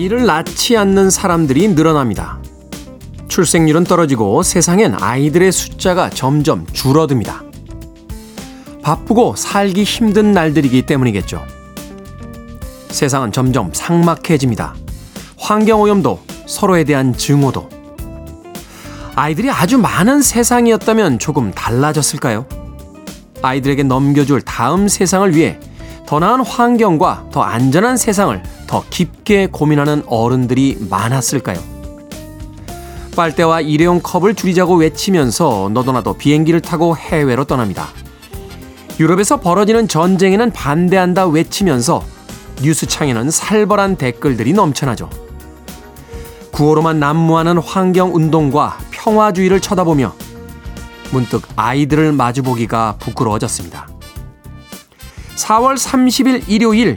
아이를 낳지 않는 사람들이 늘어납니다. 출생률은 떨어지고 세상엔 아이들의 숫자가 점점 줄어듭니다. 바쁘고 살기 힘든 날들이기 때문이겠죠. 세상은 점점 삭막해집니다. 환경오염도 서로에 대한 증오도. 아이들이 아주 많은 세상이었다면 조금 달라졌을까요? 아이들에게 넘겨줄 다음 세상을 위해 더 나은 환경과 더 안전한 세상을 더 깊게 고민하는 어른들이 많았을까요? 빨대와 일회용 컵을 줄이자고 외치면서 너도 나도 비행기를 타고 해외로 떠납니다. 유럽에서 벌어지는 전쟁에는 반대한다 외치면서 뉴스창에는 살벌한 댓글들이 넘쳐나죠. 구호로만 난무하는 환경운동과 평화주의를 쳐다보며 문득 아이들을 마주보기가 부끄러워졌습니다. 4월 30일 일요일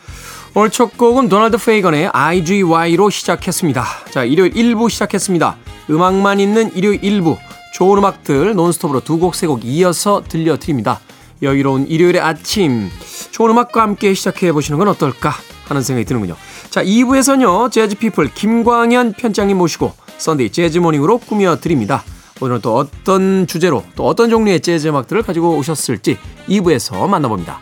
오늘 첫 곡은 도널드 페이건의 IGY로 시작했습니다. 자 일요일 1부 시작했습니다. 음악만 있는 일요일 1부 좋은 음악들 논스톱으로 두 곡 세 곡 이어서 들려드립니다. 여유로운 일요일의 아침 좋은 음악과 함께 시작해 보시는 건 어떨까 하는 생각이 드는군요. 자 2부에서는요 재즈피플 김광현 편집장님 모시고 Sunday Jazz Morning으로 꾸며드립니다. 오늘은 또 어떤 주제로 또 어떤 종류의 재즈 음악들을 가지고 오셨을지 2부에서 만나봅니다.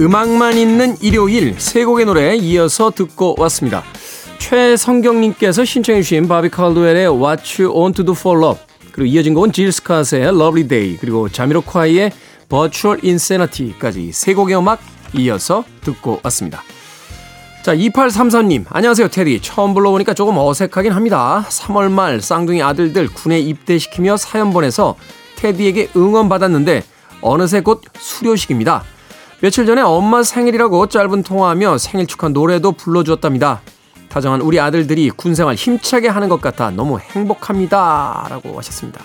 음악만 있는 일요일 세 곡의 노래 이어서 듣고 왔습니다. 최성경님께서 신청해 주신 바비 칼드웰의 What You Want to Do for Love 그리고 이어진 곡은 질 스캇의 Lovely Day 그리고 자미로콰이의 Virtual Insanity까지 세 곡의 음악 이어서 듣고 왔습니다. 자, 2833님, 안녕하세요, 테디. 처음 불러보니까 조금 어색하긴 합니다. 3월 말 쌍둥이 아들들 군에 입대시키며 사연 보내서 테디에게 응원 받았는데 어느새 곧 수료식입니다. 며칠 전에 엄마 생일이라고 짧은 통화하며 생일 축하 노래도 불러주었답니다. 다정한 우리 아들들이 군 생활 힘차게 하는 것 같아 너무 행복합니다. 라고 하셨습니다.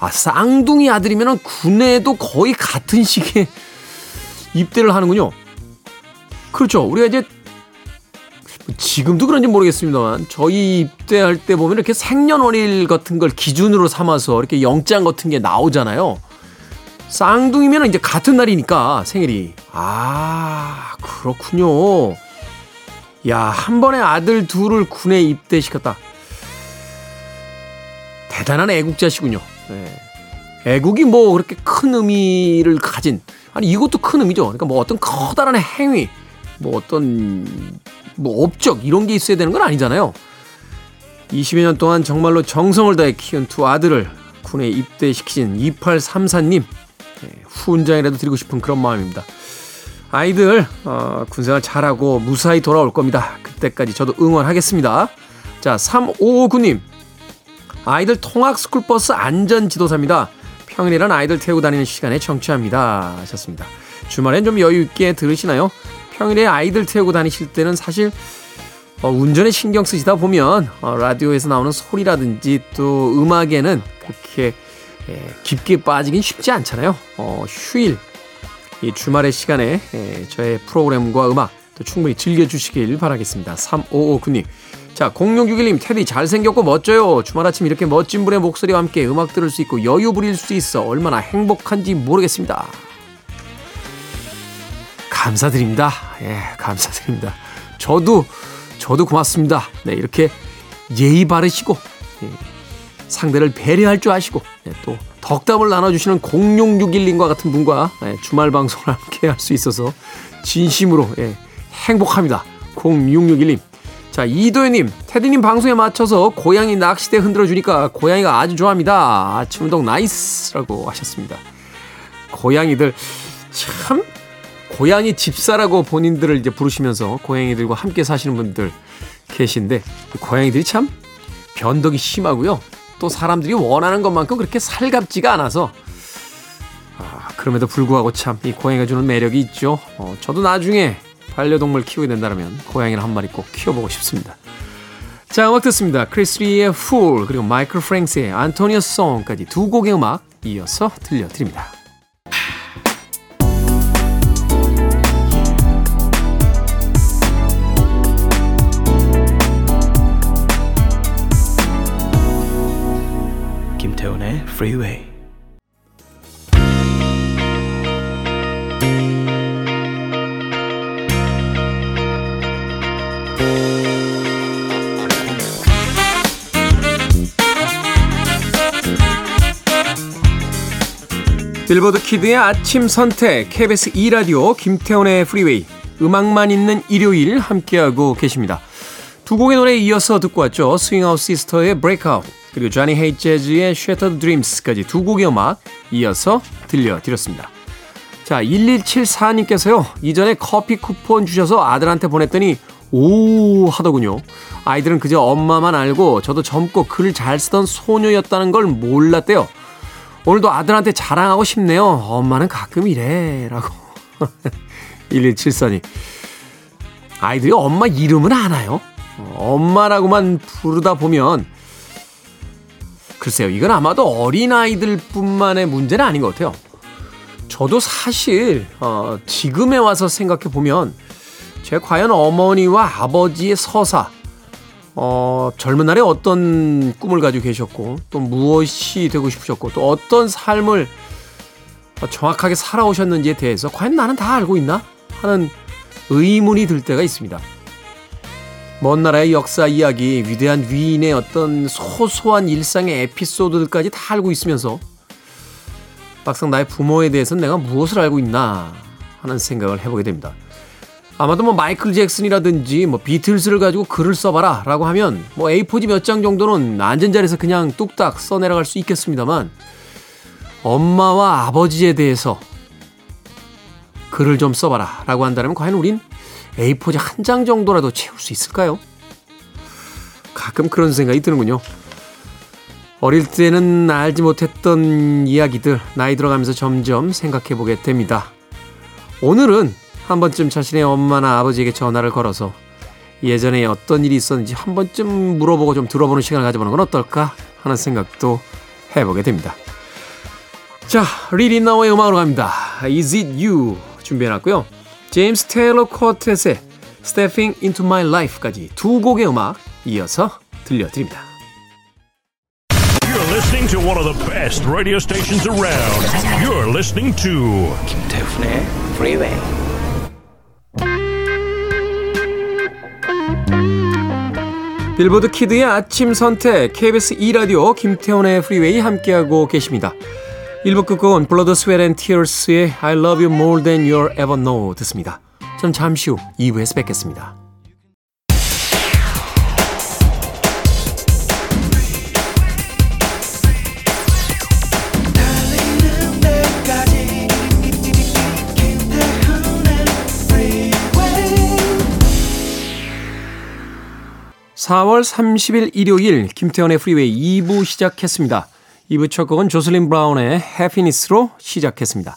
아, 쌍둥이 아들이면 군에도 거의 같은 시기에 입대를 하는군요. 그렇죠. 우리가 이제 지금도 그런지 모르겠습니다만 저희 입대할 때 보면 이렇게 생년월일 같은 걸 기준으로 삼아서 이렇게 영장 같은 게 나오잖아요. 쌍둥이면 이제 같은 날이니까 생일이. 아, 그렇군요. 야, 한 번에 아들 둘을 군에 입대시켰다. 대단한 애국자시군요. 네. 애국이 뭐 그렇게 큰 의미를 가진, 아니, 이것도 큰 의미죠. 그러니까 뭐 어떤 커다란 행위, 뭐 어떤, 뭐 업적, 이런 게 있어야 되는 건 아니잖아요. 20여 년 동안 정말로 정성을 다해 키운 두 아들을 군에 입대시키신 2834님, 후원장이라도 드리고 싶은 그런 마음입니다. 아이들 어, 군생활 잘하고 무사히 돌아올 겁니다. 그때까지 저도 응원하겠습니다. 자, 3559님. 아이들 통학 스쿨버스 안전 지도사입니다. 평일에는 아이들 태우고 다니는 시간에 청취합니다. 하셨습니다. 주말엔 좀 여유 있게 들으시나요? 평일에 아이들 태우고 다니실 때는 사실 어, 운전에 신경 쓰시다 보면 어, 라디오에서 나오는 소리라든지 또 음악에는 그렇게 예, 깊게 빠지긴 쉽지 않잖아요. 어, 휴일, 이 주말의 시간에 예, 저의 프로그램과 음악 또 충분히 즐겨주시길 바라겠습니다. 3559님. 자, 0661님, 테디 잘생겼고 멋져요. 주말 아침 이렇게 멋진 분의 목소리와 함께 음악 들을 수 있고 여유 부릴 수 있어 얼마나 행복한지 모르겠습니다. 감사드립니다. 예, 감사드립니다. 저도, 저도 고맙습니다. 네, 이렇게 예의 바르시고, 예, 상대를 배려할 줄 아시고 네, 또 덕담을 나눠주시는 0661님과 같은 분과 네, 주말 방송을 함께 할 수 있어서 진심으로 예, 행복합니다. 0661님. 자, 이도현님, 테디님 방송에 맞춰서 고양이 낚시대 흔들어주니까 고양이가 아주 좋아합니다. 아침 운동 nice 라고 하셨습니다. 고양이들, 참, 고양이 집사라고 본인들을 이제 부르시면서 고양이들과 함께 사시는 분들 계신데, 고양이들이 참 변덕이 심하고요. 또 사람들이 원하는 것만큼 그렇게 살갑지가 않아서, 아, 그럼에도 불구하고 참 이 고양이가 주는 매력이 있죠. 어, 저도 나중에 반려동물 키우게 된다면 고양이를 한 마리 꼭 키워보고 싶습니다. 자, 음악 듣습니다. 크리스 리의 Fool 그리고 마이클 프랭스의 안토니오 송까지 두 곡의 음악 이어서 들려드립니다. Freeway. 빌보드 kid의 아침 선택 KBS 2라디오 김태훈의 Freeway 음악만 있는 일요일 함께하고 계십니다. 두 곡의 노래에 이어서 듣고 왔죠. 스윙아웃 시스터의 Breakout 그리고 쟈니 헤이츠 재즈의 Shattered Dreams까지 두 곡의 음악 이어서 들려드렸습니다. 자 1174님께서요. 이전에 커피 쿠폰 주셔서 아들한테 보냈더니 오 하더군요. 아이들은 그저 엄마만 알고 저도 젊고 글잘 쓰던 소녀였다는 걸 몰랐대요. 오늘도 아들한테 자랑하고 싶네요. 엄마는 가끔 이래. 라고. 1174님. 아이들이 엄마 이름은 아나요? 엄마라고만 부르다 보면 글쎄요. 이건 아마도 어린아이들 뿐만의 문제는 아닌 것 같아요. 저도 사실 어, 지금에 와서 생각해 보면 제가 과연 어머니와 아버지의 서사 어, 젊은 날에 어떤 꿈을 가지고 계셨고, 또 무엇이 되고 싶으셨고, 또 어떤 삶을 정확하게 살아오셨는지에 대해서 과연 나는 다 알고 있나? 하는 의문이 들 때가 있습니다. 먼 나라의 역사 이야기, 위대한 위인의 어떤 소소한 일상의 에피소드들까지 다 알고 있으면서 막상 나의 부모에 대해서는 내가 무엇을 알고 있나 하는 생각을 해보게 됩니다. 아마도 뭐 마이클 잭슨이라든지 뭐 비틀스를 가지고 글을 써봐라 라고 하면 뭐 A4지 몇 장 정도는 앉은 자리에서 그냥 뚝딱 써내려갈 수 있겠습니다만 엄마와 아버지에 대해서 글을 좀 써봐라 라고 한다면 과연 우린 A4지 한 장 정도라도 채울 수 있을까요? 가끔 그런 생각이 드는군요. 어릴 때는 알지 못했던 이야기들 나이 들어가면서 점점 생각해 보게 됩니다. 오늘은 한 번쯤 자신의 엄마나 아버지에게 전화를 걸어서 예전에 어떤 일이 있었는지 한 번쯤 물어보고 좀 들어보는 시간을 가져보는 건 어떨까 하는 생각도 해보게 됩니다. 자, 리 릿나워의 음악으로 갑니다. Is It You 준비해놨고요. 제임스 테일러 쿼텟의 Stepping Into My Life까지 두 곡의 음악 이어서 들려드립니다. You're listening to one of the best radio stations around. You're listening to 김태훈의 Freeway. 빌보드 kid의 아침 선택 KBS 2 라디오 김태훈의 Freeway 함께하고 계십니다. 1부 끝곡은 블러드 스웨트 앤 티어스의 I love you more than you'll ever know 듣습니다. 전 잠시 후 2부에서 뵙겠습니다. 달리는 데까지 김태훈의 Freeway 4월 30일 일요일 김태훈의 Freeway 2부 시작했습니다. 2부 첫 곡은 조슬린 브라운의 Happiness로 시작했습니다.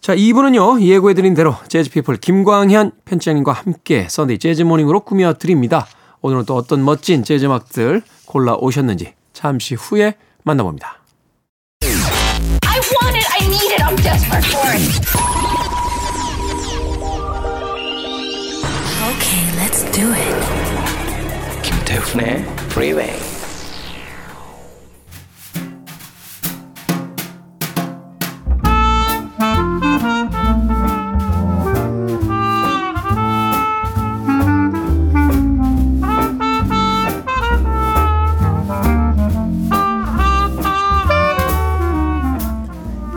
자, 2부는요, 예고해드린 대로 재즈피플 김광현 편집장님과 함께 Sunday Jazz Morning으로 꾸며드립니다. 오늘은 또 어떤 멋진 재즈 음악들 골라오셨는지 잠시 후에 만나봅니다. I want it. I need it. I'm desperate for it. Okay, let's do it. 김태훈의 Freeway.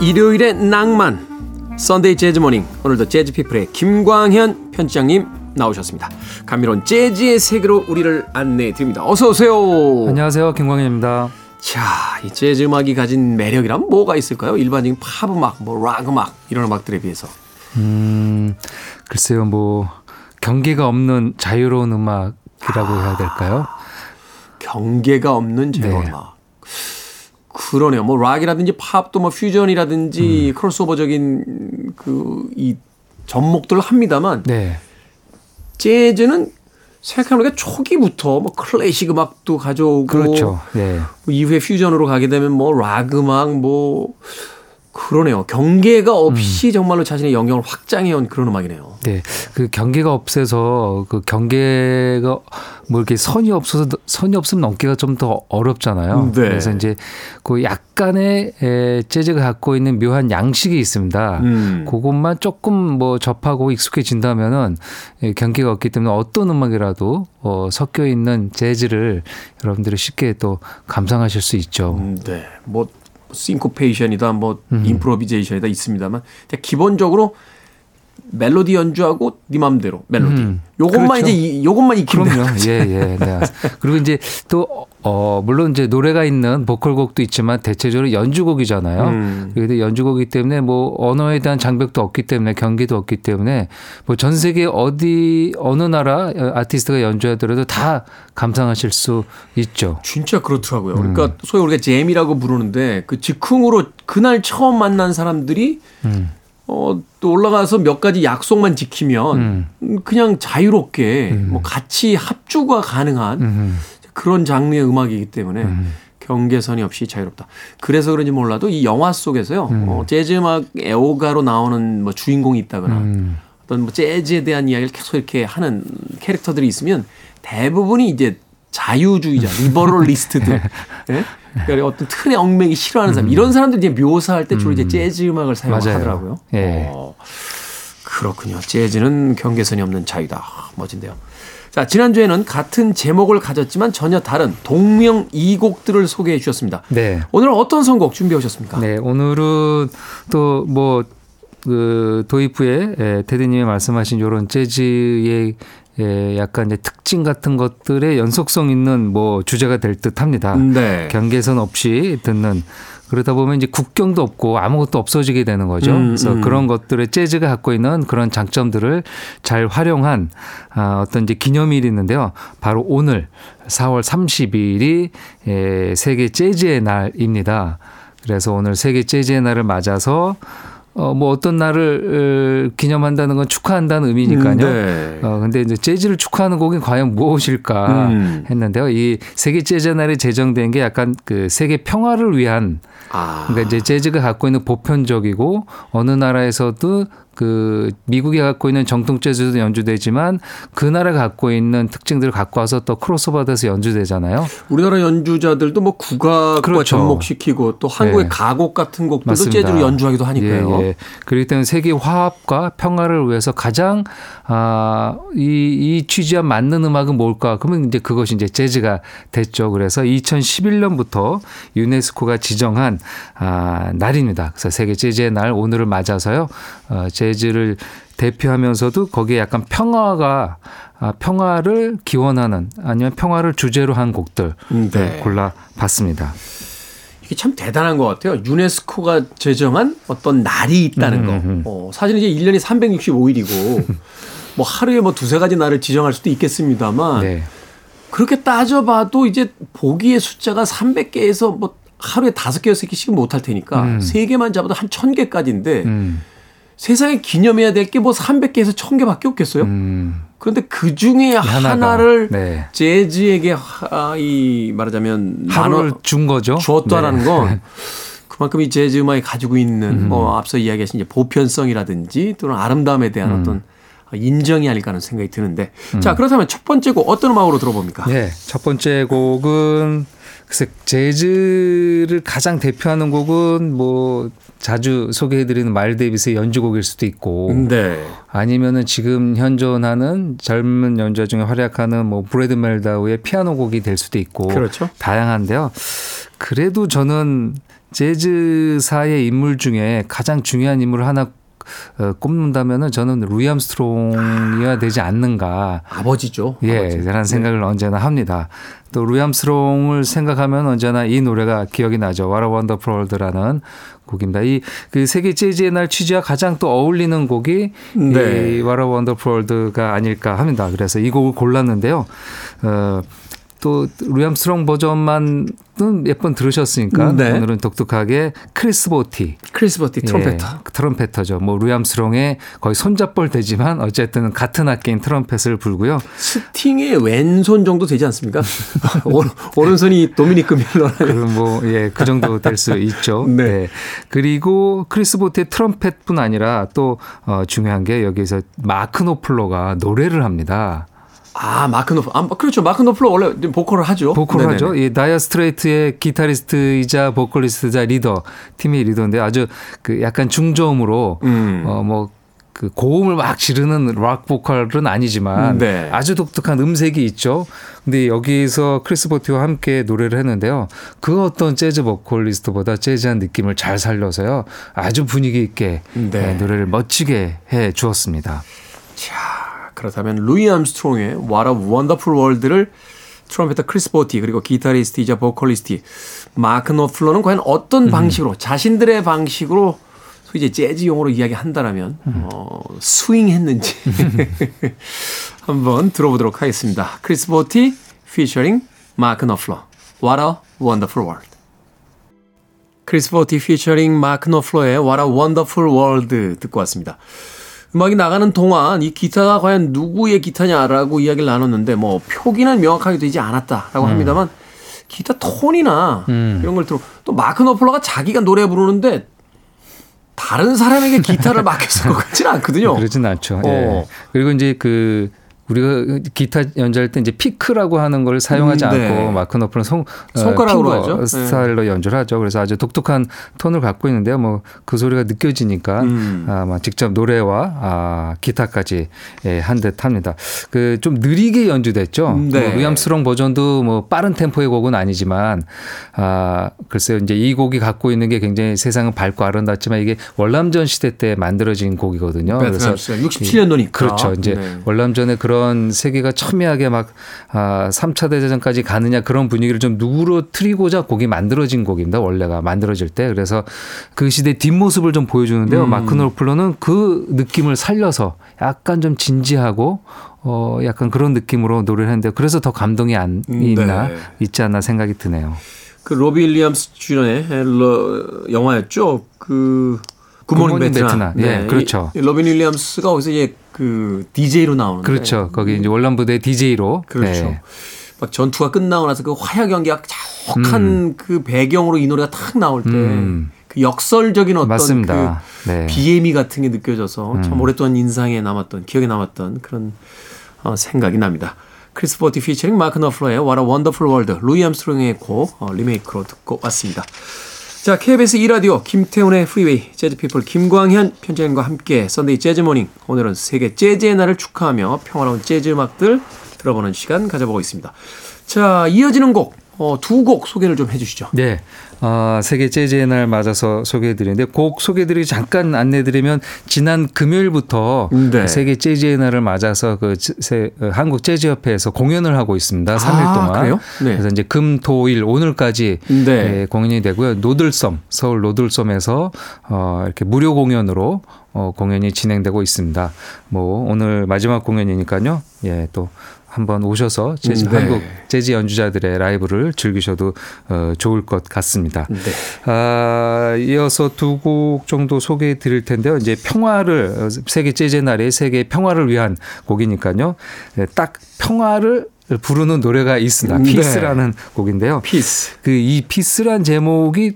일요일의 낭만 썬데이 재즈 모닝 오늘도 재즈 피플의 김광현 편집장님 나오셨습니다. 감미로운 재즈의 세계로 우리를 안내해 드립니다. 어서 오세요. 안녕하세요. 김광현입니다. 자, 이 재즈 음악이 가진 매력이란 뭐가 있을까요? 일반적인 팝 음악, 뭐락 음악 이런 음악들에 비해서. 음, 글쎄요, 뭐, 경계가 없는 자유로운 음악이라고 해야 될까요? 경계가 없는 자유로운 네. 음악. 그러네요. 뭐 락이라든지 팝도 뭐 퓨전이라든지 크로스오버적인 그 이 접목들을 합니다만 네. 재즈는 생각해보니까 초기부터 뭐 클래식 음악도 가져오고 그렇죠. 네. 뭐 이후에 퓨전으로 가게 되면 뭐 락 음악 뭐 그러네요. 경계가 없이 정말로 자신의 영역을 확장해온 그런 음악이네요. 네. 그 경계가 없어서 그 경계가 뭐 이렇게 선이 없어서 선이 없으면 넘기가 좀 더 어렵잖아요. 네. 그래서 이제 그 약간의 에, 재즈가 갖고 있는 묘한 양식이 있습니다. 음. 그것만 조금 뭐 접하고 익숙해진다면은 예, 경계가 없기 때문에 어떤 음악이라도 어, 섞여 있는 재즈를 여러분들이 쉽게 또 감상하실 수 있죠. 음, 네. 뭐 싱코페이션이다 뭐 임프로비제이션이다 있습니다만 근데 기본적으로 멜로디 연주하고 네 맘대로 멜로디. 음, 요것만 그렇죠. 이제 이- 요것만 익히면 그럼요. 예, 예. 네. 그리고 이제 또, 어, 물론 이제 노래가 있는 보컬곡도 있지만 대체적으로 연주곡이잖아요. 음. 그런데 연주곡이기 때문에 뭐 언어에 대한 장벽도 없기 때문에 경기도 없기 때문에 뭐 전 세계 어디, 어느 나라 아티스트가 연주하더라도 다 감상하실 수 있죠. 진짜 그렇더라고요. 음. 그러니까 소위 우리가 잼이라고 부르는데 그 즉흥으로 그날 처음 만난 사람들이 음. 어, 또 올라가서 몇 가지 약속만 지키면 음. 음, 그냥 자유롭게 뭐 같이 합주가 가능한 음. 그런 장르의 음악이기 때문에 경계선이 없이 자유롭다. 그래서 그런지 몰라도 이 영화 속에서요. 어, 재즈 음악 애호가로 나오는 뭐 주인공이 있다거나 음. 어떤 뭐 재즈에 대한 이야기를 계속 이렇게 하는 캐릭터들이 있으면 대부분이 이제 자유주의자, liberalist들. 예? 그러니까 어떤 틀에 얽매기 싫어하는 사람. 이런 사람들 이제 묘사할 때 주로 이제 재즈 음악을. 사용하더라고요. 예. 어, 그렇군요. 재즈는 경계선이 없는 자유다. 아, 멋진데요. 자, 지난주에는 같은 제목을 가졌지만 전혀 다른 동명 이곡들을 소개해 주셨습니다. 네. 오늘 어떤 선곡 준비해 오셨습니까? 네, 오늘은 또뭐 그 도입부에 에, 테디님이 말씀하신 이런 재즈의 에, 약간 이제 특징 같은 것들의 연속성 있는 뭐 주제가 될 듯합니다. 네. 경계선 없이 듣는 그러다 보면 이제 국경도 없고 아무것도 없어지게 되는 거죠. 음, 그래서 음. 그런 것들의 재즈가 갖고 있는 그런 장점들을 잘 활용한 아, 어떤 이제 기념일이 있는데요. 바로 오늘 4월 30일이 에, 세계 재즈의 날입니다. 그래서 오늘 세계 재즈의 날을 맞아서 어, 뭐 어떤 날을 어, 기념한다는 건 축하한다는 의미니까요. 음, 네. 어, 근데 이제 재즈를 축하하는 곡이 과연 무엇일까 음. 했는데요. 이 세계 재즈 날이 제정된 게 약간 그 세계 평화를 위한 아. 그러니까 이제 재즈가 갖고 있는 보편적이고 어느 나라에서도 그 미국이 갖고 있는 정통 재즈도 연주되지만 그 나라가 갖고 있는 특징들을 갖고 와서 또 크로스오버돼서 연주되잖아요. 우리나라 연주자들도 뭐 국악과 그렇죠. 접목시키고 또 한국의 네. 가곡 같은 곡들도 맞습니다. 재즈로 연주하기도 하니까요. 예, 예. 그렇기 때문에 세계 화합과 평화를 위해서 가장 아, 이, 이 취지와 맞는 음악은 뭘까? 그러면 이제 그것이 이제 재즈가 됐죠. 그래서 2011년부터 유네스코가 지정한 아, 날입니다. 그래서 세계 재즈의 날 오늘을 맞아서요. 어, 재즈를 대표하면서도 거기에 약간 평화가 아, 평화를 기원하는 아니면 평화를 주제로 한 곡들 음, 네. 골라봤습니다. 이게 참 대단한 것 같아요. 유네스코가 제정한 어떤 날이 있다는 음, 거. 어, 사실은 이제 1년이 365일이고 뭐 하루에 뭐 두세 가지 날을 지정할 수도 있겠습니다만 네. 그렇게 따져봐도 이제 보기의 숫자가 300개에서 뭐 하루에 다섯 개, 여섯 개씩은 못할 테니까 세 개만 잡아도 한 천 개까지인데 음, 세상에 기념해야 될 게 뭐 300개에서 천 개밖에 없겠어요? 음, 그런데 그 중에 하나가, 하나를 네. 재즈에게 하- 이 말하자면 하루를 준 거죠. 주었다라는 네. 건 그만큼 이 재즈 음악이 가지고 있는 뭐 앞서 이야기하신 이제 보편성이라든지 또는 아름다움에 대한 어떤 인정이 아닐까 하는 생각이 드는데 자 그렇다면 첫 번째 곡 어떤 음악으로 들어봅니까? 네, 첫 번째 곡은 글쎄 재즈를 가장 대표하는 곡은 뭐 자주 소개해드리는 마일스 데이비스의 연주곡일 수도 있고 네. 아니면은 지금 현존하는 젊은 연주자 중에 활약하는 뭐 브래드 멜다우의 피아노 곡이 될 수도 있고 그렇죠. 다양한데요. 그래도 저는 재즈사의 인물 중에 가장 중요한 인물을 하나 어, 꼽는다면은 저는 루이 암스트롱이어야 되지 않는가. 아버지죠. 예, 아버지. 라는 생각을 언제나 합니다. 또 루이 암스트롱을 생각하면 언제나 이 노래가 기억이 나죠. What a Wonderful World라는 곡입니다. 이 그 세계 재즈의 날 취지와 가장 또 어울리는 곡이 네. 이 What a Wonderful World가 아닐까 합니다. 그래서 이 곡을 골랐는데요. 어, 또 루이 암스트롱 버전만은 몇번 들으셨으니까 네. 오늘은 독특하게 크리스 보티 크리스 보티 trumpeter. 예, trumpeter죠. 뭐 루이 암스트롱의 거의 손자뻘 되지만 어쨌든 같은 악기인 트럼펫을 불고요. 스팅의 왼손 정도 되지 않습니까? 오른- 오른손이 도미니크 밀러라는. 그럼 뭐, 예, 그 정도 될 수 있죠. 네. 네. 그리고 크리스 보티의 트럼펫뿐 아니라 또, 어, 중요한 게 여기서 마크 노플러가 노래를 합니다. 아 마크 노플. 아, 그렇죠. 마크 노플러 원래 보컬을 하죠. 보컬을 네네네. 하죠. 이 다이어 스트레이츠의 기타리스트이자 보컬리스트자 리더, 팀의 리더인데 아주 그 약간 중저음으로, 음. 어, 뭐, 그 고음을 막 지르는 락 보컬은 아니지만 네. 아주 독특한 음색이 있죠. 근데 여기서 크리스 보티와 함께 노래를 했는데요. 그 어떤 재즈 보컬리스트보다 재즈한 느낌을 잘 살려서요. 아주 분위기 있게 네. 네, 노래를 멋지게 해 주었습니다. 자, 그렇다면 루이 암스트롱의 What a Wonderful World를 trumpeter 크리스 보티 그리고 기타리스트이자 보컬리스트 마크 노플러는 과연 어떤 방식으로 자신들의 방식으로 소위 이제 재즈 용어로 이야기한다라면 어, 스윙했는지 한번 들어보도록 하겠습니다. 크리스 보티 피처링 마크 노플러 What a Wonderful World 크리스 보티 피처링 마크 노플러의 What a Wonderful World 듣고 왔습니다. 음악이 나가는 동안 이 기타가 과연 누구의 기타냐라고 이야기를 나눴는데 뭐 표기는 명확하게 되지 않았다라고 합니다만 기타 톤이나 이런 걸 들어 또 마크 노플러가 자기가 노래 부르는데 다른 사람에게 기타를 맡겼을 것 같지는 않거든요. 그러진 않죠. 어. 예. 그리고 이제 그 우리가 기타 연주할 때 이제 피크라고 하는 걸 사용하지 음, 네. 않고 마크 너프는 손, 어, 손가락으로 하죠. 네. 스타일로 연주를 하죠. 그래서 아주 독특한 톤을 갖고 있는데요. 뭐 그 소리가 느껴지니까 음. 아마 직접 노래와 아, 기타까지 예, 한 듯 합니다. 그 좀 느리게 연주됐죠. 네. 뭐 루암스롱 버전도 뭐 빠른 템포의 곡은 아니지만 아 글쎄요 이제 이 곡이 갖고 있는 게 굉장히 세상은 밝고 아름답지만 이게 월남전 시대 때 만들어진 곡이거든요. 시절 67년도니까. 그렇죠. 이제 네. 월남전에 그런 세계가 첨예하게 막 아, 3차 대전까지 가느냐 그런 분위기를 좀 누그러뜨리고자 곡이 만들어진 곡입니다. 원래가 만들어질 때. 그래서 그 시대 뒷모습을 좀 보여주는데요. 음. 마크 노플러는 그 느낌을 살려서 약간 좀 진지하고 어 약간 그런 느낌으로 노래를 했는데 그래서 더 감동이 안 음, 있나 네. 있지 않나 생각이 드네요. 그 로빈 윌리엄스 주연의 러- 영화였죠. 그 굿모닝 굿모닝 베트남. 베트남. 예, 그렇죠. 이 로빈 윌리엄스가 거기서 이제 그 DJ로 나오는 그렇죠. 거기 이제 월남 부대 DJ로 네. 그렇죠. 네. 막 전투가 끝나고 나서 그 화약 연기가 자욱한 그 배경으로 이 노래가 탁 나올 때그 음. 역설적인 어떤 맞습니다. 그 네. 비애미 같은 게 느껴져서 참 오랫동안 인상에 남았던 기억에 남았던 그런 어, 생각이 납니다. 크리스 보티 피처링 마크 노플러의 What a Wonderful World 루이 암스트롱의 곡 어, 리메이크로 듣고 왔습니다. 자, KBS 2라디오 김태훈의 프리웨이 재즈피플 김광현 편집장과 함께 Sunday Jazz Morning 오늘은 세계 재즈의 날을 축하하며 평화로운 재즈 음악들 들어보는 시간 가져보고 있습니다. 자, 이어지는 곡, 어, 두 곡 소개를 좀 해주시죠. 네. 어, 세계 재즈의 날 맞아서 소개해드리는데 곡 소개해드리기 잠깐 안내드리면 지난 금요일부터 네. 세계 재즈의 날을 맞아서 그 세- 어, 한국 재즈 협회에서 공연을 하고 있습니다. 3일 아, 동안. 그래요? 네. 그래서 이제 금, 토, 일 오늘까지 네. 예, 공연이 되고요. 노들섬 서울 노들섬에서 어, 이렇게 무료 공연으로 어, 공연이 진행되고 있습니다. 뭐 오늘 마지막 공연이니까요. 예, 또 한번 오셔서 재즈, 네. 한국 재즈 연주자들의 라이브를 즐기셔도 어, 좋을 것 같습니다. 네. 아, 이어서 두 곡 정도 소개해 드릴 텐데요. 이제 평화를 어, 세계 재즈 날의 세계 평화를 위한 곡이니까요. 네, 딱 평화를 부르는 노래가 있습니다. 네. Peace라는 곡인데요. Peace. 그 이 Peace란 제목이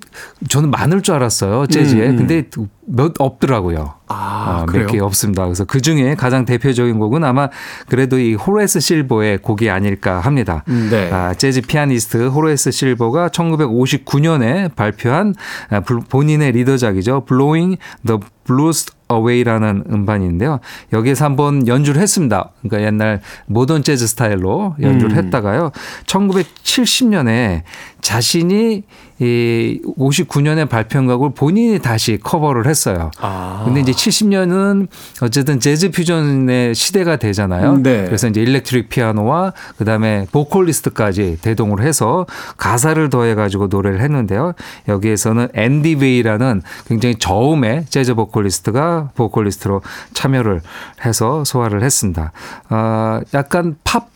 저는 많을 줄 알았어요. 재즈에. 음. 근데 몇 없더라고요. 아, 어, 그래요? 몇개 없습니다. 그래서 그 중에 가장 대표적인 곡은 아마 그래도 이 호레스 실버의 곡이 아닐까 합니다. 네. 아, 재즈 피아니스트 호레스 실버가 1959년에 발표한 아, 불- 본인의 leader작이죠. Blowing the Blues Away라는 음반인데요. 여기에서 한번 연주를 했습니다. 그러니까 옛날 모던 재즈 스타일로 연주를 음. 했다가요. 1970년에 자신이 이 59년에 발표한 곡을 본인이 다시 커버를 했어요. 아. 근데 이제 70년은 어쨌든 재즈 퓨전의 시대가 되잖아요. 네. 그래서 이제 electric 피아노와 그다음에 보컬리스트까지 대동을 해서 가사를 더해 가지고 노래를 했는데요. 여기에서는 앤디 베이라는 굉장히 저음의 재즈 보컬리스트가 보컬리스트로 참여를 해서 소화를 했습니다. 아, 약간 팝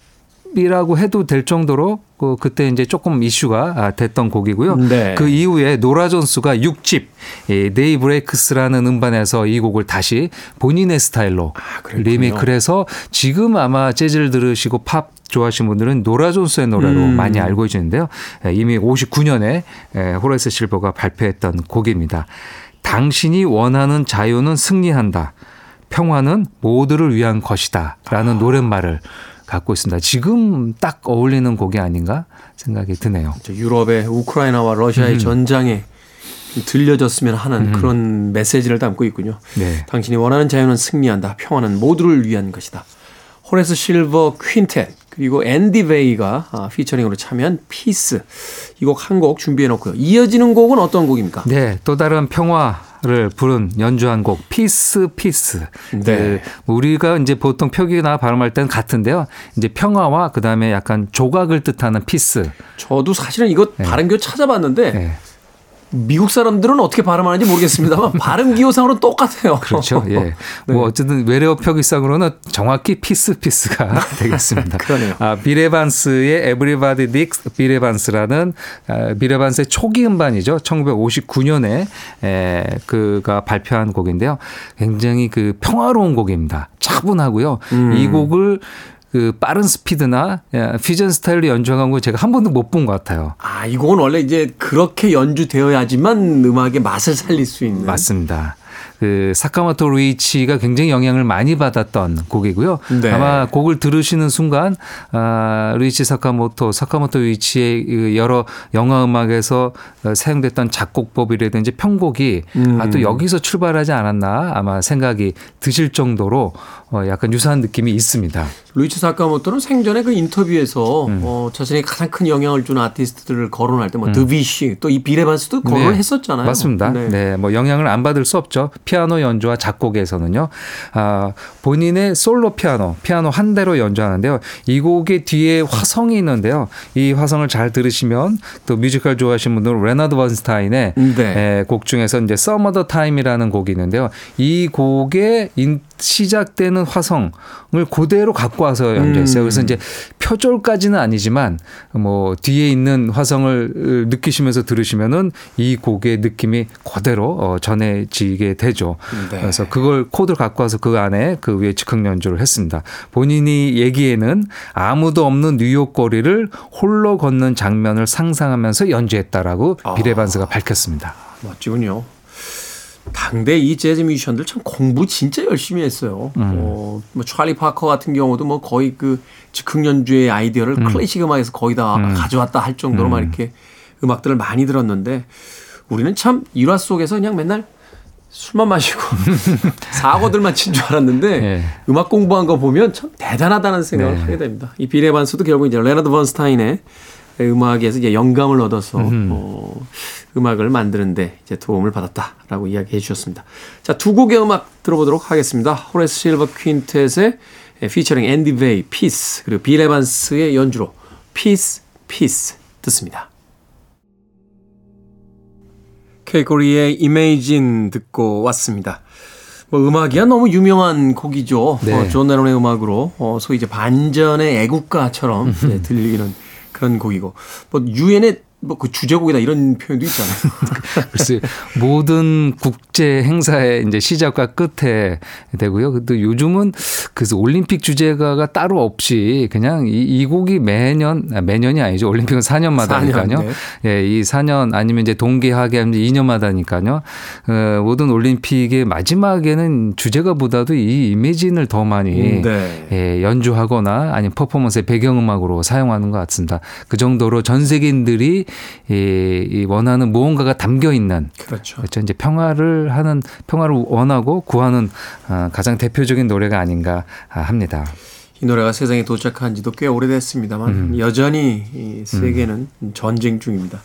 이라고 해도 될 정도로 그 그때 이제 조금 이슈가 아, 됐던 곡이고요. 네. 그 이후에 노라 존스가 6집 이 Day Breaks라는 음반에서 이 곡을 다시 본인의 스타일로 아. 리메이크를 해서 지금 아마 재즈를 들으시고 팝 좋아하시는 분들은 노라 존스의 노래로 음. 많이 알고 계시는데요. 예, 이미 59년에 호레스 실버가 발표했던 곡입니다. 당신이 원하는 자유는 승리한다. 평화는 모두를 위한 것이다. 라는 아. 노랫말을 갖고 있습니다. 지금 딱 어울리는 곡이 아닌가 생각이 드네요. 저 유럽의 우크라이나와 러시아의 음. 전장에 들려졌으면 하는 그런 메시지를 담고 있군요. 네. 당신이 원하는 자유는 승리한다. 평화는 모두를 위한 것이다. 호레스 실버 Quintet 그리고 앤디 베이가 아, 피처링으로 참여한 Peace 이 곡 한 곡 준비해 놓고요. 이어지는 곡은 어떤 곡입니까? 네, 또 다른 평화 를 부른 연주 한 곡 Peace Piece. 네. 그 우리가 이제 보통 표기나 발음할 때는 같은데요. 이제 평화와 그다음에 약간 조각을 뜻하는 piece. 저도 사실은 이거 발음기호 찾아봤는데 네. 미국 사람들은 어떻게 발음하는지 모르겠습니다만 발음 기호상으로는 똑같아요. 그렇죠. 예. 네. 뭐 어쨌든 외래어 표기상으로는 정확히 Peace Piece가 되겠습니다. 그러네요. 아, 빌 에반스의 Everybody Digs 빌 에반스라는 아, 빌 에반스의 초기 음반이죠. 1959년에 에, 그가 발표한 곡인데요. 굉장히 그 평화로운 곡입니다. 차분하고요. 음. 이 곡을 그 빠른 스피드나 야, 퓨전 스타일로 연주한 걸 제가 한 번도 못 본 것 같아요. 아, 이 곡은 원래 이제 그렇게 연주되어야지만 음악의 맛을 살릴 수 있는 맞습니다. 그 사카모토 루이치가 굉장히 영향을 많이 받았던 곡이고요. 네. 아마 곡을 들으시는 순간 아, 루이치 사카모토, 사카모토 루이치의 그 여러 영화 음악에서 어, 사용됐던 작곡법이라든지 편곡이 음. 아, 또 여기서 출발하지 않았나 아마 생각이 드실 정도로 어, 약간 유사한 느낌이 있습니다. 루이치 사카모토는 생전에 그 인터뷰에서 음. 어, 자신에게 가장 큰 영향을 준 아티스트들을 거론할 때뭐 드비시 또 이 비레반스도 음. 네. 했었잖아요. 맞습니다. 네. 뭐 영향을 안 받을 수 없죠. 피아노 연주와 작곡에서는요. 아, 본인의 솔로 피아노, 피아노 한 대로 연주하는데요. 이 곡의 뒤에 화성이 있는데요. 이 화성을 잘 들으시면 또 뮤지컬 좋아하시는 분들은 레나드 번스타인의 네. 에, 곡 중에서 이제 Other Time이라는 곡이 있는데요. 이 곡의 인, 시작되는 화성을 그대로 갖고 와서 연주했어요. 그래서 이제 표절까지는 아니지만 뭐 뒤에 있는 화성을 느끼시면서 들으시면은 이 곡의 느낌이 그대로 어, 전해지게 되죠. 네. 그래서 그걸 코드를 갖고 와서 그 안에 그 위에 즉흥 연주를 했습니다. 본인이 얘기에는 아무도 없는 뉴욕 거리를 홀로 걷는 장면을 상상하면서 연주했다라고 아. 비레반스가 밝혔습니다. 멋지군요. 당대 이 재즈 뮤지션들 참 공부 진짜 열심히 했어요. 음. 어, 뭐 찰리 파커 같은 경우도 뭐 거의 그 즉흥 연주의 아이디어를 클래식 음악에서 거의 다 가져왔다 할 정도로 막 이렇게 음악들을 많이 들었는데 우리는 참 일화 속에서 그냥 맨날 술만 마시고 사고들만 친 줄 알았는데 예. 음악 공부한 거 보면 참 대단하다는 생각을 네. 하게 됩니다. 이 빌 에반스도 결국 이제 레나드 번스타인의 음악에서 이제 영감을 얻어서 어, 음악을 만드는데 이제 도움을 받았다라고 이야기해 주셨습니다. 자, 두 곡의 음악 들어보도록 하겠습니다. 호레스 실버 퀸텟의 피처링 앤디 베이 Peace 그리고 빌 에반스의 연주로 Peace Piece 듣습니다. 게이코 리의 Imagine 듣고 왔습니다. 뭐 음악이야 너무 유명한 곡이죠. 네. 어, 존 레논의 음악으로 어, 소위 이제 반전의 애국가처럼 네, 들리는 그런 곡이고. 뭐 유엔의 뭐 그 주제곡이다 이런 표현도 있잖아요. 글쎄 모든 국제 행사의 이제 시작과 끝에 되고요. 또 요즘은 그래서 올림픽 주제가가 따로 없이 그냥 이, 이 곡이 매년 아, 매년이 아니죠. 올림픽은 4년마다니까요. 4년, 네. 예, 이 4년 아니면 이제 동계하게 하면 2년마다니까요. 어, 모든 올림픽의 마지막에는 주제가보다도 이 이미진을 더 많이 네. 예, 연주하거나 아니면 퍼포먼스의 배경음악으로 사용하는 것 같습니다. 그 정도로 전 세계인들이 이, 이 원하는 무언가가 담겨 있는 그렇죠. 그렇죠. 이제 평화를 하는 평화를 원하고 구하는 어, 가장 대표적인 노래가 아닌가 아, 합니다. 이 노래가 세상에 도착한 지도 꽤 오래됐습니다만 음. 여전히 이 세계는 전쟁 중입니다.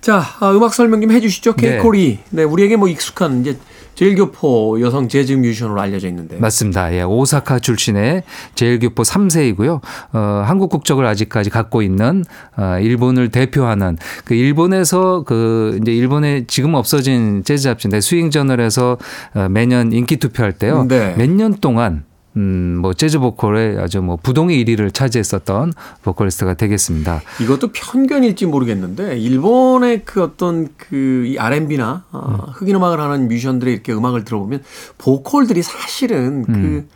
자, 아, 음악 설명 좀 해주시죠. 네. 케이코리. 네, 우리에게 뭐 익숙한 이제 제일교포 여성 재즈 뮤지션으로 알려져 있는데. 맞습니다. 예, 오사카 출신의 제일교포 3세이고요. 어, 한국 국적을 아직까지 갖고 있는 어, 일본을 대표하는 그 일본에서 그 이제 일본의 지금 없어진 재즈 잡지인데 스윙 저널에서 어, 매년 인기 투표할 때요. 네. 몇년 동안 음, 뭐 재즈 보컬의 아주 뭐 부동의 1위를 차지했었던 보컬리스트가 되겠습니다. 이것도 편견일지 모르겠는데 일본의 그 어떤 그이 R&B나 어, 흑인 음악을 하는 뮤지션들의 이렇게 음악을 들어보면 보컬들이 사실은 그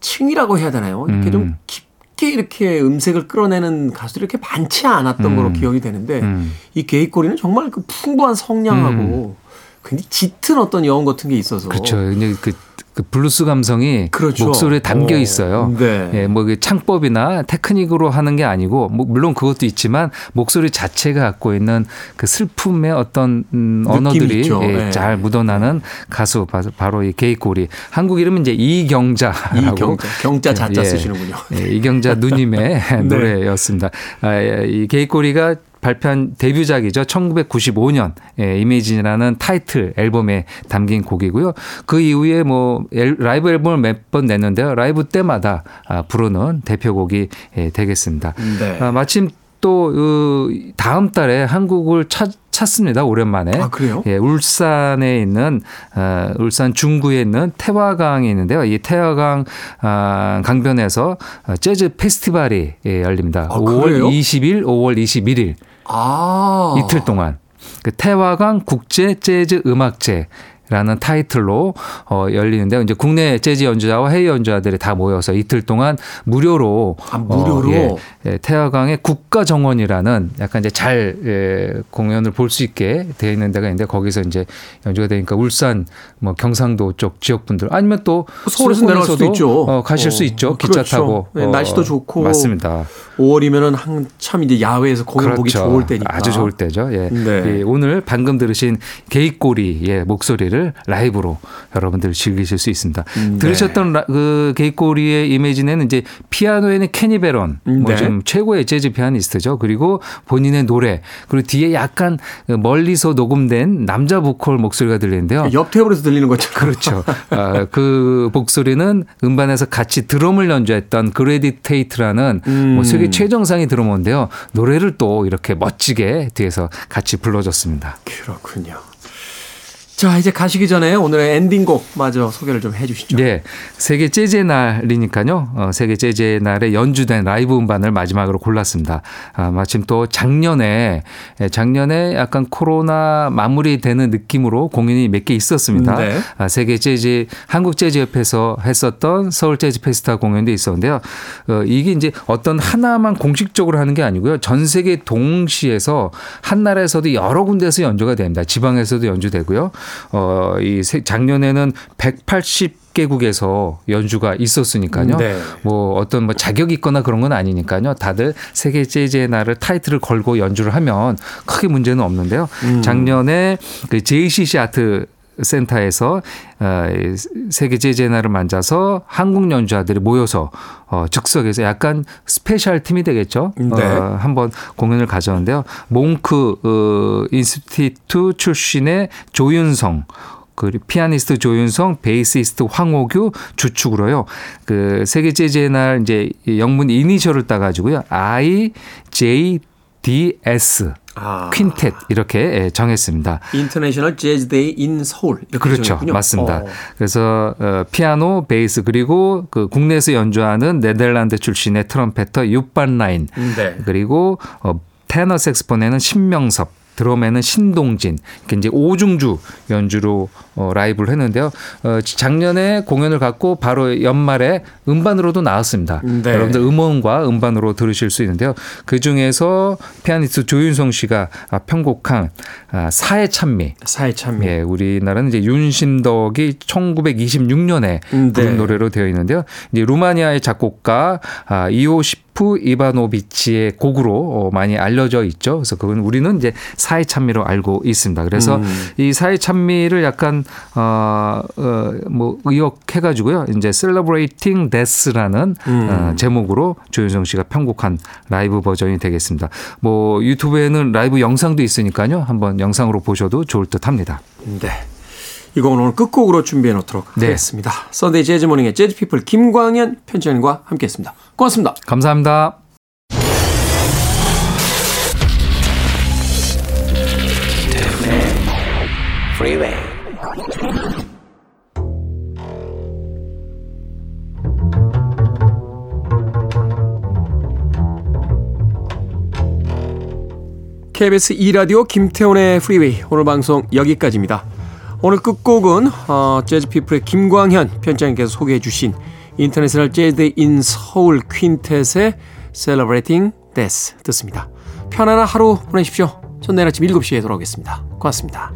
층이라고 해야 되나요? 이렇게 좀 음. 깊게 이렇게 음색을 끌어내는 가수들이 이렇게 많지 않았던 걸로 기억이 되는데 음. 이 게이꼬리는 정말 그 풍부한 성량하고 굉장히 짙은 어떤 여운 같은 게 있어서 그렇죠. 이제 그, 그 블루스 감성이 그렇죠. 목소리에 담겨 어, 있어요. 네. 예, 뭐그 창법이나 테크닉으로 하는 게 아니고 뭐 물론 그것도 있지만 목소리 자체가 갖고 있는 그 슬픔의 어떤 음, 언어들이 있죠. 예, 네. 잘 묻어나는 가수 바- 바로 이 게이코 리. 한국 이름은 이제 이경자라고 이경자 경자 자자 예. 쓰시는군요. 예, 이경자 누님의 노래였습니다. 아, 예, 이 게이코 리가 발표한 데뷔작이죠. 1995년 예, 이미진이라는 타이틀 앨범에 담긴 곡이고요. 그 이후에 뭐 앨- 라이브 앨범을 몇 번 냈는데요. 라이브 때마다 아, 부르는 대표곡이 예, 되겠습니다. 네. 아, 마침 또 어, 다음 달에 한국을 찾, 찾습니다. 오랜만에. 아, 그래요? 예, 울산에 있는 어, 울산 중구에 있는 태화강이 있는데요. 이 태화강 아, 강변에서 어, 재즈 페스티벌이 예, 열립니다. 아, 5월 그래요? 20일, 5월 21일 아. 이틀 동안. 그 태화강 국제 재즈 음악제 라는 타이틀로 어 열리는데요. 이제 국내 재즈 연주자와 해외 연주자들이 다 모여서 이틀 동안 무료로 아, 무료로? 어, 예, 예, 태화강의 국가 정원이라는 약간 이제 잘 예, 공연을 볼 수 있게 되어 있는 데가 있는데 거기서 이제 연주가 되니까 울산 뭐 경상도 쪽 지역 분들 아니면 또 서울에서 내려갈 수도 있죠. 어, 가실 어, 수 있죠. 기차 그렇죠. 타고 네, 날씨도 좋고. 맞습니다. 5월이면은 한참 이제 야외에서 공연 보기 그렇죠. 좋을 때니까. 아주 좋을 때죠. 예. 네. 예, 오늘 방금 들으신 게이코 리의 목소리를 라이브로 여러분들 즐기실 수 있습니다. 네. 들으셨던 라- 그 게이코 리의 Imagine은 이제 피아노에는 케니 배런, 네. 뭐좀 최고의 재즈 피아니스트죠. 그리고 본인의 노래 그리고 뒤에 약간 멀리서 녹음된 남자 보컬 목소리가 들리는데요. 옆 테이블에서 들리는 것처럼. 그렇죠. 아, 그 목소리는 음반에서 같이 드럼을 연주했던 그레이디 테이트라는 음. 뭐 세계 최정상의 드러머인데요. 노래를 또 이렇게 멋지게 뒤에서 같이 불러줬습니다. 그렇군요. 자, 이제 가시기 전에 오늘의 엔딩곡 마저 소개를 좀 해주시죠. 네. 세계 재즈의 날이니까요. 어, 세계 재즈의 날에 연주된 라이브 음반을 마지막으로 골랐습니다. 아, 마침 또 작년에, 예, 작년에 약간 코로나 마무리되는 느낌으로 공연이 몇 개 있었습니다. 네. 아, 세계 재즈, 한국 재즈 협회에서 했었던 서울 재즈 페스티벌 공연도 있었는데요. 어, 이게 이제 어떤 하나만 공식적으로 하는 게 아니고요. 전 세계 동시에서 한 나라에서도 여러 군데에서 연주가 됩니다. 지방에서도 연주되고요. 어, 이 세- 작년에는 180 개국에서 연주가 있었으니까요. 네. 뭐 어떤 뭐 자격 있거나 그런 건 아니니까요. 다들 세계 재즈의 날을 타이틀을 걸고 연주를 하면 크게 문제는 없는데요. 작년에 그 JCC 아트 센터에서 어, 이 세계 재즈의 날을 맞아서 한국 연주자들이 모여서 어, 즉석에서 약간 special 팀이 되겠죠. 네. 어, 한번 공연을 가졌는데요. 몽크 어, Institute 출신의 조윤성 그리고 피아니스트 조윤성, 베이시스트 황호규 주축으로요. 그 세계 재즈의 날 이제 이 영문 이니셜을 따 가지고요. I J D S 아. 퀸텟 이렇게 예, 정했습니다. International Jazz Day in Seoul. 그렇죠. 정했군요. 맞습니다. 어. 그래서 어, 피아노, 베이스 그리고 그 국내에서 연주하는 네덜란드 출신의 trumpeter 육 반 라인 네. 그리고 어, 테너 색스폰에는 신명섭 드럼에는 신동진 이렇게 이제 오중주 연주로 어, 라이브를 했는데요. 어, 작년에 공연을 갖고 바로 연말에 음반으로도 나왔습니다. 네. 여러분들 음원과 음반으로 들으실 수 있는데요. 그 중에서 피아니스트 조윤성 씨가 아, 편곡한 아, 사회 찬미 사회 참여. 예, 우리나라는 이제 윤신덕이 1926년에 음, 네. 부른 노래로 되어 있는데요. 이제 루마니아의 작곡가 아, 이오시프 이바노비치의 곡으로 어, 많이 알려져 있죠. 그래서 그건 우리는 이제 사회 찬미로 알고 있습니다. 그래서 음. 이 사회 찬미를 약간 어 뭐 의역해 가지고요. 이제 Celebrating Death라는 음. 어, 제목으로 조윤성 씨가 편곡한 라이브 버전이 되겠습니다. 뭐 유튜브에는 라이브 영상도 있으니까요. 한번 영상으로 보셔도 좋을 듯합니다. 네. 이 곡은 오늘 끝곡으로 준비해 놓도록 네. 하겠습니다. Sunday Jazz Morning의 재즈 피플 김광현 편집장님과 함께했습니다. 고맙습니다. 감사합니다. Freeway. KBS 2라디오 김태훈의 Freeway 오늘 방송 여기까지입니다. 오늘 끝곡은 어, 재즈피플의 김광현 편집장님께서 소개해 주신 International Jazz in Seoul 퀸텟의 Celebrating Death 듣습니다. 편안한 하루 보내십시오. 전 내일 아침 7시에 돌아오겠습니다. 고맙습니다.